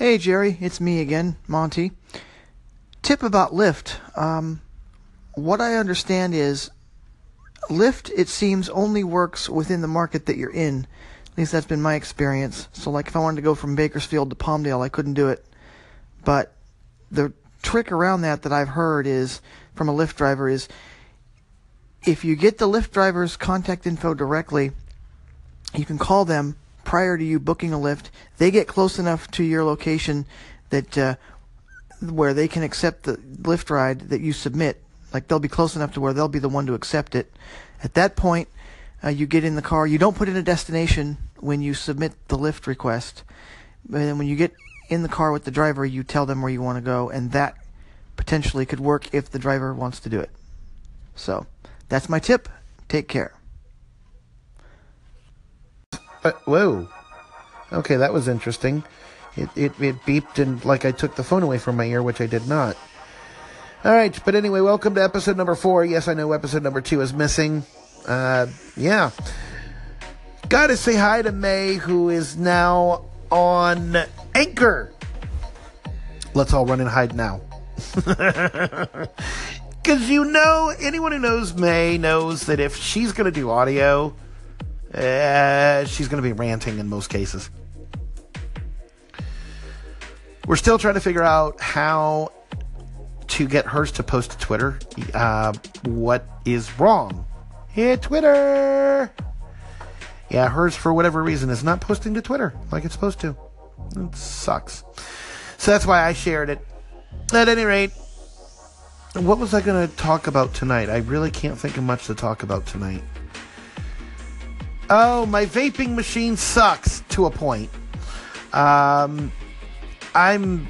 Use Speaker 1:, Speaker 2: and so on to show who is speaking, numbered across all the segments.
Speaker 1: Hey Jerry, it's me again, Monty. Tip about Lyft. Um, what I understand is Lyft, it seems, only works within the market that you're in. At least that's been my experience. So, like, if I wanted to go from Bakersfield to Palmdale, I couldn't do it. But the trick around that that I've heard is from a Lyft driver is if you get the Lyft driver's contact info directly, you can call them prior to you booking a Lyft. They get close enough to your location that uh, where they can accept the Lyft ride that you submit. Like they'll be close enough to where they'll be the one to accept it. At that point, uh, you get in the car. You don't put in a destination when you submit the Lyft request. And then when you get in the car with the driver, you tell them where you want to go, and that potentially could work if the driver wants to do it. So that's my tip. Take care.
Speaker 2: Uh, whoa. Okay, that was interesting. It, it, it beeped and like I took the phone away from my ear, which I did not. All right, but anyway, welcome to episode number four. Yes, I know episode number two is missing. Uh, yeah. Gotta say hi to May, who is now on Anchor. Let's all run and hide now. Because you know, anyone who knows May knows that if she's going to do audio, uh, she's going to be ranting in most cases. We're still trying to figure out how to get hers to post to Twitter. Uh, what is wrong? Hit Twitter! Yeah, hers, for whatever reason, is not posting to Twitter like it's supposed to. It sucks. So that's why I shared it. At any rate, what was I going to talk about tonight? I really can't think of much to talk about tonight. Oh, my vaping machine sucks to a point. Um, I'm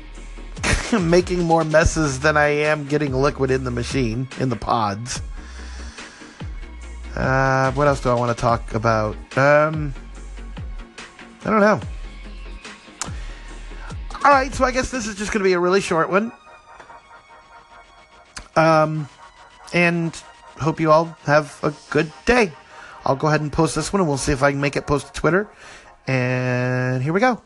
Speaker 2: making more messes than I am getting liquid in the machine, in the pods. Uh, what else do I want to talk about? Um, I don't know. All right, so I guess this is just going to be a really short one. Um, and hope you all have a good day. I'll go ahead and post this one and we'll see if I can make it post to Twitter. And here we go.